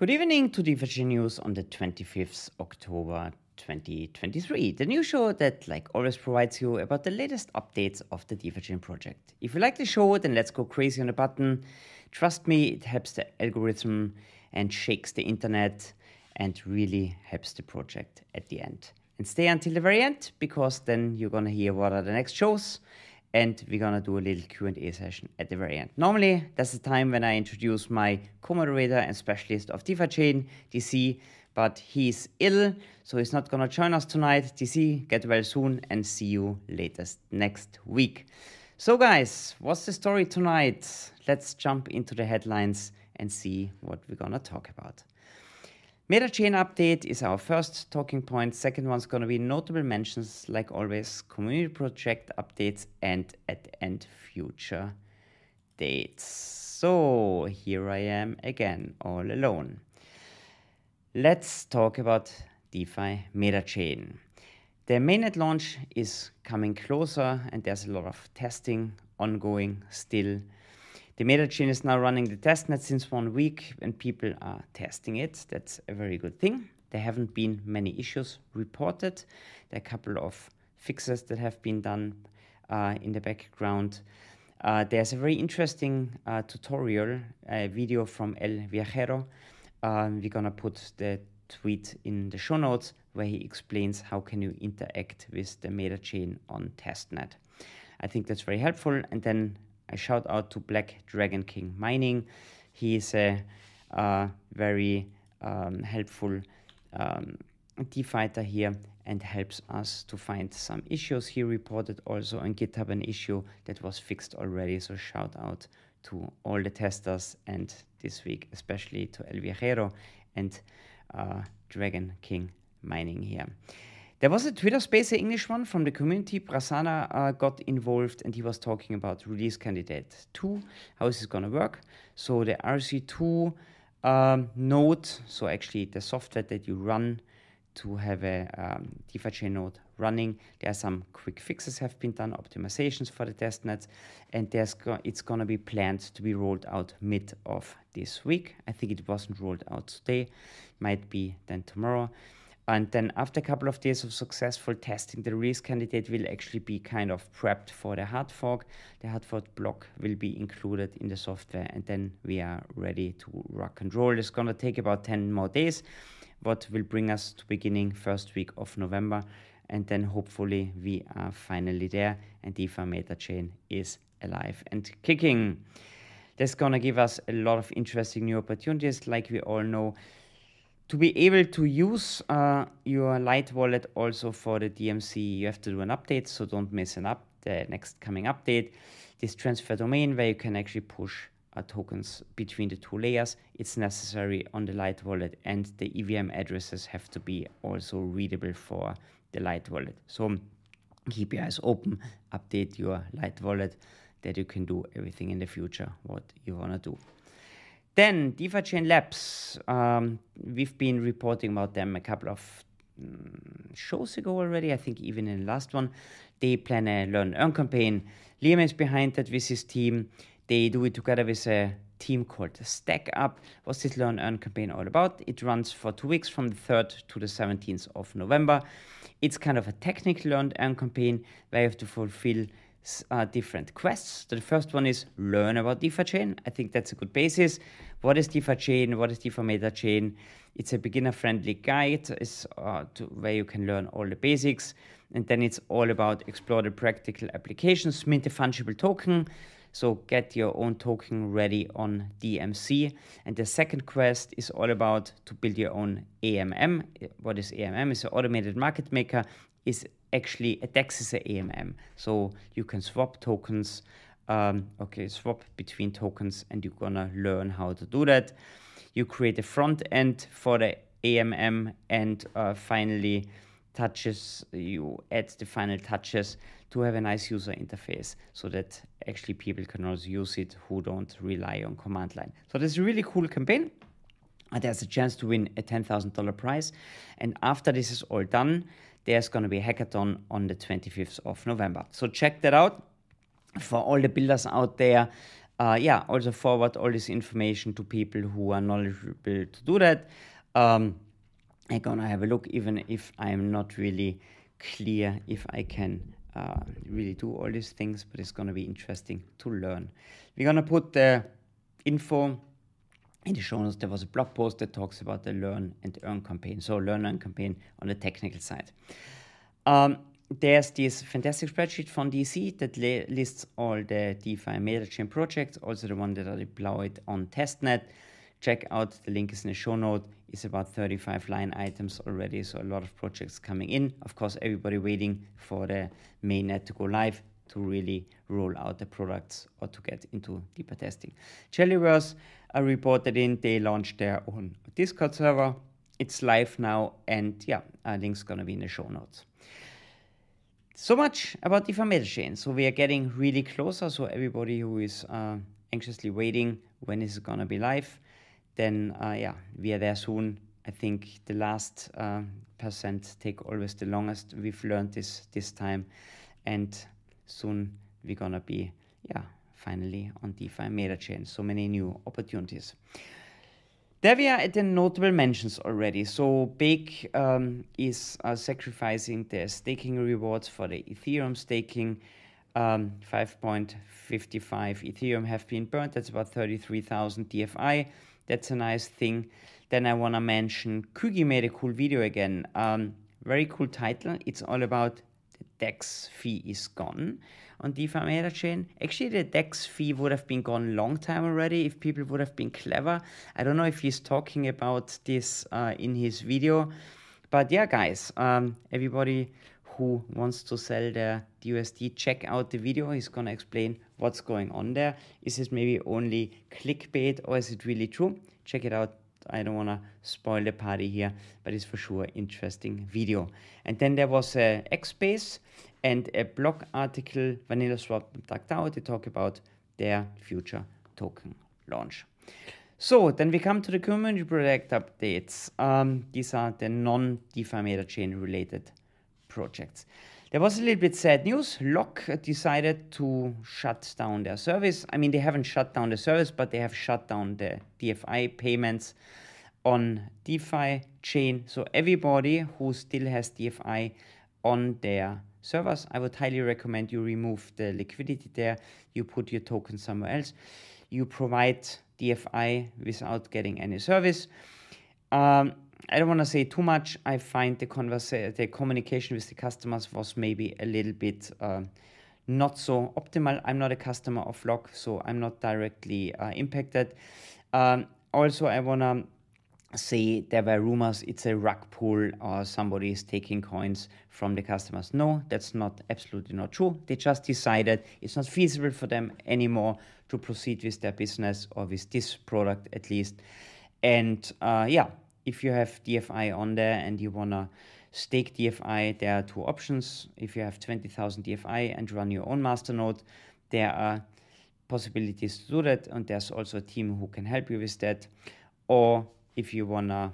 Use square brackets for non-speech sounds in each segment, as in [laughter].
Good evening to DeFi News on the 25th October 2023, the new show that, like always, provides you about the latest updates of the DeFi project. If you like the show, then let's go crazy on the button. Trust me, it helps the algorithm and shakes the internet and really helps the project at the end. And stay until the very end because then you're gonna hear what are the next shows and we're gonna do a little Q&A session at the very end. Normally, that's the time when I introduce my co-moderator and specialist of DeFi chain, DC, but he's ill, so he's not gonna join us tonight. DC, get well soon and see you latest next week. So guys, what's the story tonight? Let's jump into the headlines and see what we're gonna talk about. MetaChain update is our first talking point. Second one's going to be notable mentions, like always, community project updates, and at end, future dates. So here I am again, all alone. Let's talk about DeFi MetaChain. The mainnet launch is coming closer, and there's a lot of testing ongoing still. The MetaChain is now running the testnet since one week and people are testing it. That's a very good thing. There haven't been many issues reported. There are a couple of fixes that have been done uh, in the background. Uh, there's a very interesting uh, tutorial a video from El Viajero. Um, we're gonna put the tweet in the show notes where he explains how can you interact with the MetaChain on testnet. I think that's very helpful. And then I shout out to Black Dragon King Mining. He is a, very um, helpful um, DeFighter here and helps us to find some issues. He reported also on GitHub an issue that was fixed already. So shout out to all the testers and this week especially to El Viajero and uh, Dragon King Mining here. There was a Twitter space, an English one from the community. Prasanna uh, got involved and he was talking about release candidate 2, how is this going to work. So the RC2 um, node, so actually the software that you run to have a um, DeFi chain node running. There are some quick fixes have been done, optimizations for the testnets, and there's go it's going to be planned to be rolled out mid of this week. I think it wasn't rolled out today, might be then tomorrow. And then after a couple of days of successful testing, the release candidate will actually be kind of prepped for the hard fork. The hard fork block will be included in the software and then we are ready to rock and roll. It's gonna take about 10 more days, what will bring us to beginning first week of November. And then hopefully we are finally there and DeFi Meta Chain is alive and kicking. That's gonna give us a lot of interesting new opportunities. Like we all know, to be able to use uh, your Light wallet also for the DMC, you have to do an update, so don't miss an up the next coming update. This transfer domain where you can actually push uh, tokens between the two layers, it's necessary on the Light wallet, and the EVM addresses have to be also readable for the Light wallet. So keep your eyes open, update your Light wallet that you can do everything in the future what you want to do. Then DeFi Labs, um, we've been reporting about them a couple of um, shows ago already. I think even in the last one, they plan a learn earn campaign. Liam is behind that with his team. They do it together with a team called Stack Up. What's this learn earn campaign all about? It runs for two weeks from the 3rd to the 17th of November. It's kind of a technical learn earn campaign where you have to fulfill uh, different quests. The first one is learn about DeFi chain. I think that's a good basis. What is DeFi chain? What is DeFi meta chain? It's a beginner friendly guide is, uh, where you can learn all the basics. And then it's all about explore the practical applications, mint a fungible token. So get your own token ready on DMC. And the second quest is all about to build your own AMM. What is AMM? It's an automated market maker. Is actually a DEX is a AMM. So you can swap tokens. Um, okay, swap between tokens, and you're gonna learn how to do that. You create a front end for the AMM, and uh, finally touches you add the final touches to have a nice user interface so that actually people can also use it who don't rely on command line so this is a really cool campaign there's a chance to win a $10,000 prize and after this is all done there's going to be a hackathon on the 25th of November. So check that out. For all the builders out there, uh, yeah, also forward all this information to people who are knowledgeable to do that. Um, I'm gonna have a look, even if I'm not really clear if I can uh, really do all these things, but it's gonna be interesting to learn. We're gonna put the info in the show notes. There was a blog post that talks about the learn and earn campaign. So learn and campaign on the technical side. Um, there's this fantastic spreadsheet from DC that lists all the DeFi MetaChain projects, also the one that are deployed on testnet. Check out the link is in the show note. It's about 35 line items already, so a lot of projects coming in. Of course, everybody waiting for the mainnet to go live to really roll out the products or to get into deeper testing. Jellyverse uh, reported in they launched their own Discord server. It's live now, and yeah, a link's gonna be in the show notes. So much about the MetaChain. So we are getting really closer. So everybody who is uh, anxiously waiting, when is it gonna be live? Then uh, yeah, we are there soon. I think the last uh, percent take always the longest. We've learned this this time, and soon we're gonna be yeah finally on DeFi MetaChain. So many new opportunities. There we are at the notable mentions already. So Bake um, is uh, sacrificing the staking rewards for the Ethereum staking. Um, 5.55 Ethereum have been burnt. That's about 33,000 DFI. That's a nice thing. Then I want to mention Kuegi made a cool video again. Um, very cool title. It's all about DEX fee is gone on DeFi MetaChain. Actually, the DEX fee would have been gone long time already if people would have been clever. I don't know if he's talking about this uh, in his video, but yeah, guys, um, everybody who wants to sell their USD, check out the video. He's gonna explain what's going on there. Is it maybe only clickbait or is it really true? Check it out. I don't want to spoil the party here, but it's for sure interesting video. And then there was a X space and a blog article, vanilla VanillaSwap.DAO, they talk about their future token launch. So then we come to the community project updates. Um, these are the non-DeFi MetaChain related projects. There was a little bit sad news. Lock decided to shut down their service. I mean, they haven't shut down the service, but they have shut down the DFI payments on DeFi chain. So everybody who still has DFI on their servers, I would highly recommend you remove the liquidity there. You put your token somewhere else. You provide DFI without getting any service. Um, I don't want to say too much. I find the conversa- the communication with the customers was maybe a little bit uh, not so optimal. I'm not a customer of Lock, so I'm not directly uh, impacted. Um, also, I want to say there were rumors it's a rug pull or somebody is taking coins from the customers. No, that's not absolutely not true. They just decided it's not feasible for them anymore to proceed with their business or with this product at least. And uh, yeah, if you have DFI on there and you wanna stake DFI, there are two options. If you have 20,000 DFI and run your own masternode, there are possibilities to do that, and there's also a team who can help you with that. Or if you wanna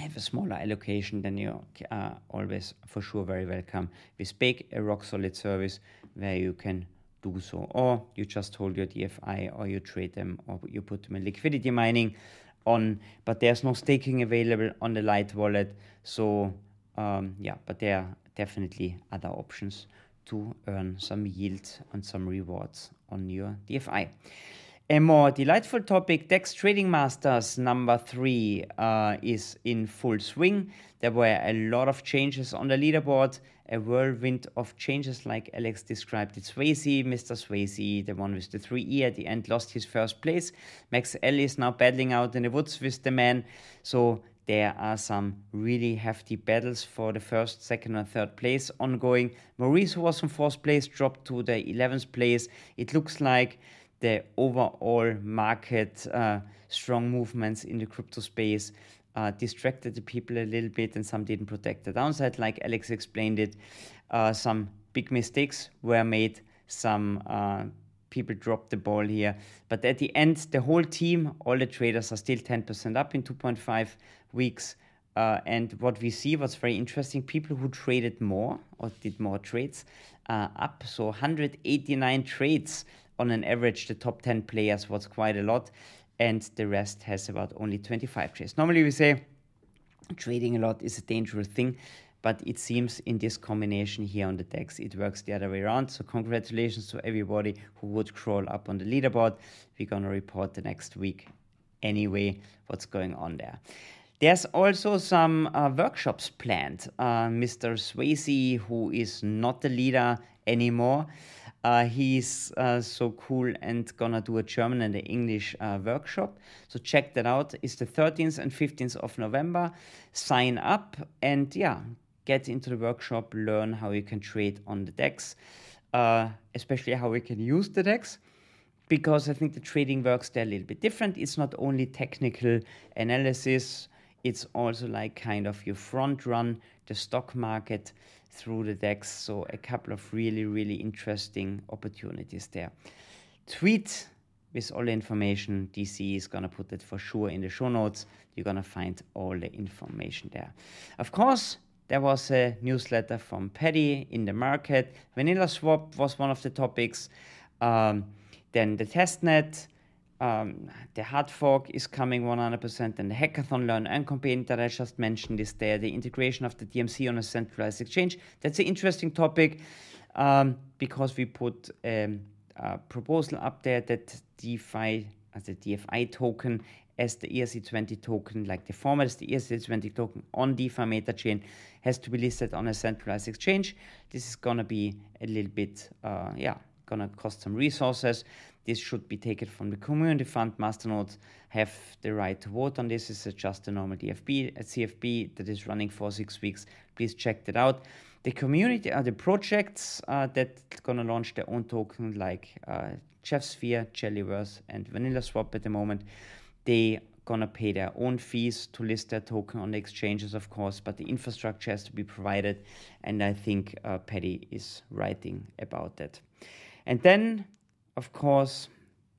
have a smaller allocation, then you are always for sure very welcome with Bake, a rock solid service where you can do so. Or you just hold your DFI or you trade them or you put them in liquidity mining on, but there's no staking available on the Light wallet. So um, yeah, but there are definitely other options to earn some yield and some rewards on your DFI. A more delightful topic, DEX Trading Masters number three uh, is in full swing. There were a lot of changes on the leaderboard, a whirlwind of changes like Alex described it. Swayze, Mr. Swayze, the one with the 3E at the end, lost his first place. Max L is now battling out in the woods with the man. So there are some really hefty battles for the first, second, and third place ongoing. Maurice, who was in fourth place, dropped to the 11th place. It looks like the overall market uh, strong movements in the crypto space uh, distracted the people a little bit and some didn't protect the downside like alex explained it uh, some big mistakes were made some uh, people dropped the ball here. But at the end the whole team all the traders are still 10% up in 2.5 weeks uh, and what we see was very interesting people who traded more or did more trades uh, up. So 189 trades on an average, the top 10 players was quite a lot, and the rest has about only 25 trades. Normally, we say trading a lot is a dangerous thing, but it seems in this combination here on the DEX, it works the other way around. So, congratulations to everybody who would crawl up on the leaderboard. We're going to report the next week anyway what's going on there. There's also some uh, workshops planned. Uh, Mr. Swayze, who is not the leader anymore, uh, he's uh, so cool and gonna do a German and an English uh, workshop. So check that out. It's the 13th and 15th of November. Sign up and yeah, get into the workshop, learn how you can trade on the DEX, uh, especially how we can use the DEX because I think the trading works there a little bit different. It's not only technical analysis, it's also like kind of you front run the stock market through the DEX. So a couple of really, really interesting opportunities there. Tweet with all the information. DC is going to put that for sure in the show notes. You're going to find all the information there. Of course, there was a newsletter from Peddy in the market. Vanilla swap was one of the topics. Um, then the testnet, um, the hard fork is coming 100%, and the hackathon learn and campaign that I just mentioned is there. The integration of the DMC on a centralized exchange. That's an interesting topic um, because we put um, a proposal up there that DeFi, as a DFI token, as the ERC20 token, like the format is the ERC20 token on DeFi MetaChain, has to be listed on a centralized exchange. This is gonna be a little bit, uh, yeah, gonna cost some resources. This should be taken from the community fund. Masternodes have the right to vote on this. This is just a normal DFB, a CFP that is running for six weeks. Please check that out. The community are uh, the projects uh, that gonna launch their own token like uh, Sphere, Jellyverse, and Vanilla Swap at the moment. They gonna pay their own fees to list their token on the exchanges, of course, but the infrastructure has to be provided, and I think uh, Peddy is writing about that. And then of course,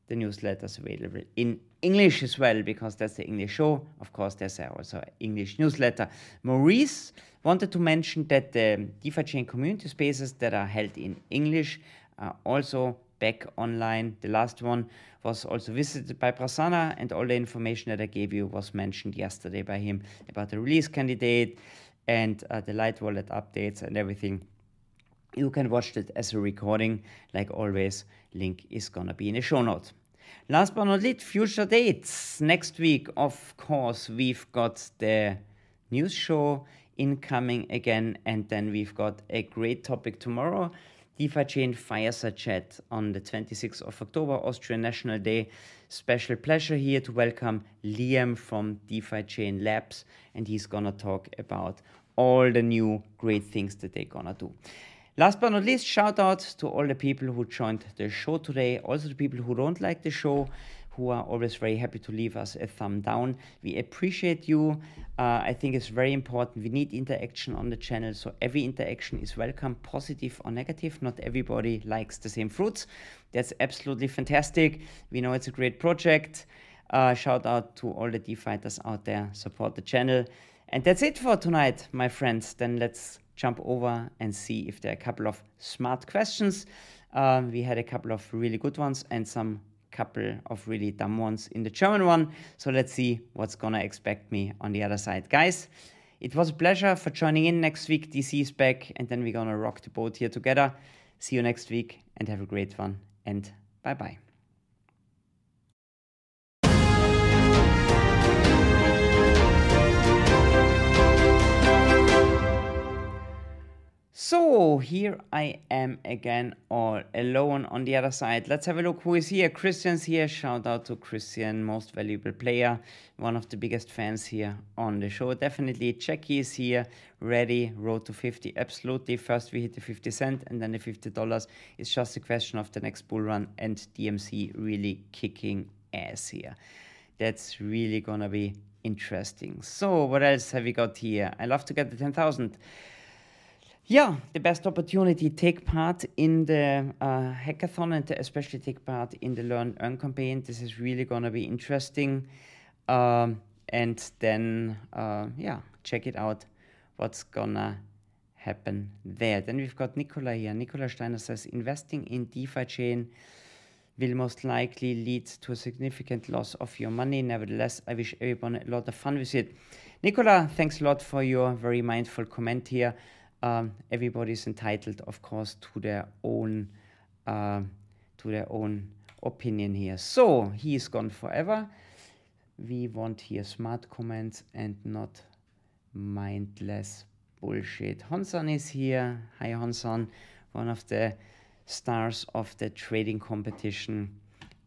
the newsletter is available in English as well because that's the English show. Of course, there's also an English newsletter. Maurice wanted to mention that the DeFi chain community spaces that are held in English are also back online. The last one was also visited by Prasanna, and all the information that I gave you was mentioned yesterday by him about the release candidate and uh, the Light Wallet updates and everything. You can watch it as a recording, like always. Link is gonna be in the show notes. Last but not least, future dates. Next week, of course, we've got the news show incoming again, and then we've got a great topic tomorrow. DeFi Chain Fireside Chat on the 26th of October, Austrian National Day. Special pleasure here to welcome Liam from DeFi Chain Labs, and he's gonna talk about all the new great things that they're gonna do. Last but not least, shout out to all the people who joined the show today, also the people who don't like the show, who are always very happy to leave us a thumb down. We appreciate you. Uh, I think it's very important. We need interaction on the channel, so every interaction is welcome, positive or negative. Not everybody likes the same fruits. That's absolutely fantastic. We know it's a great project. Uh, shout out to all the DeFighters out there. Support the channel. And that's it for tonight, my friends. Then let's jump over and see if there are a couple of smart questions. Uh, we had a couple of really good ones and some couple of really dumb ones in the German one. So let's see what's gonna expect me on the other side. Guys, it was a pleasure for joining in next week. DC is back and then we're gonna rock the boat here together. See you next week and have a great one and bye bye. So here I am again all alone on the other side. Let's have a look who is here. Christian's here. Shout out to Christian, most valuable player, one of the biggest fans here on the show. Definitely Jackie is here, ready, road to 50. Absolutely. First we hit the 50 cent and then the $50. It's just a question of the next bull run and DMC really kicking ass here. That's really gonna be interesting. So what else have we got here? I love to get the 10,000 yeah, the best opportunity take part in the uh, hackathon and especially take part in the Learn Earn campaign. This is really gonna be interesting. Um, and then, uh, yeah, check it out. What's gonna happen there? Then we've got Nicola here. Nicola Steiner says investing in DeFi chain will most likely lead to a significant loss of your money. Nevertheless, I wish everyone a lot of fun with it. Nicola, thanks a lot for your very mindful comment here. Um, everybody's entitled, of course, to their own uh, to their own opinion here. So he is gone forever. We want here smart comments and not mindless bullshit. Honson is here. Hi, Honson, one of the stars of the trading competition.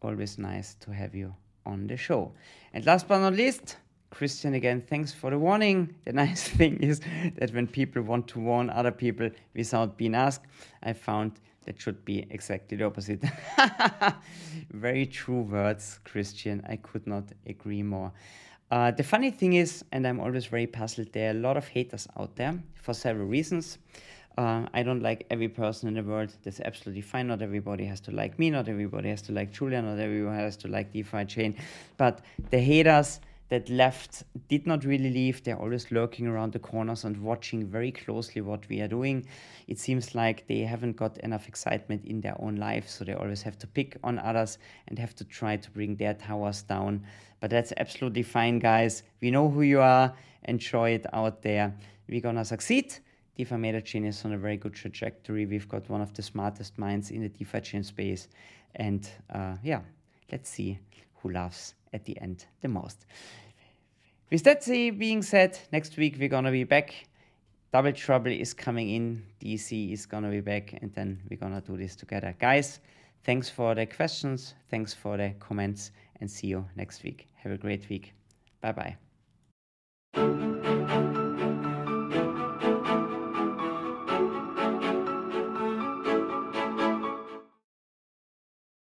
Always nice to have you on the show. And last but not least, Christian again, thanks for the warning. The [laughs] nice thing is that when people want to warn other people without being asked, I found that should be exactly the opposite. [laughs] Very true words, Christian. I could not agree more. Uh, the funny thing is, and I'm always very puzzled, there are a lot of haters out there for several reasons. Uh, I don't like every person in the world. That's absolutely fine. Not everybody has to like me. Not everybody has to like Julia. Not everyone has to like DeFi chain. But the haters that left did not really leave. They're always lurking around the corners and watching very closely what we are doing. It seems like they haven't got enough excitement in their own life, so they always have to pick on others and have to try to bring their towers down. But that's absolutely fine, guys. We know who you are. Enjoy it out there. We're gonna succeed. DeFi Meta Chain is on a very good trajectory. We've got one of the smartest minds in the DeFi chain space. And uh, yeah, let's see who laughs at the end the most. With that being said, next week we're gonna be back. Double Trouble is coming in, DC is gonna be back, and then we're gonna do this together. Guys, thanks for the questions, thanks for the comments, and see you next week. Have a great week. Bye bye.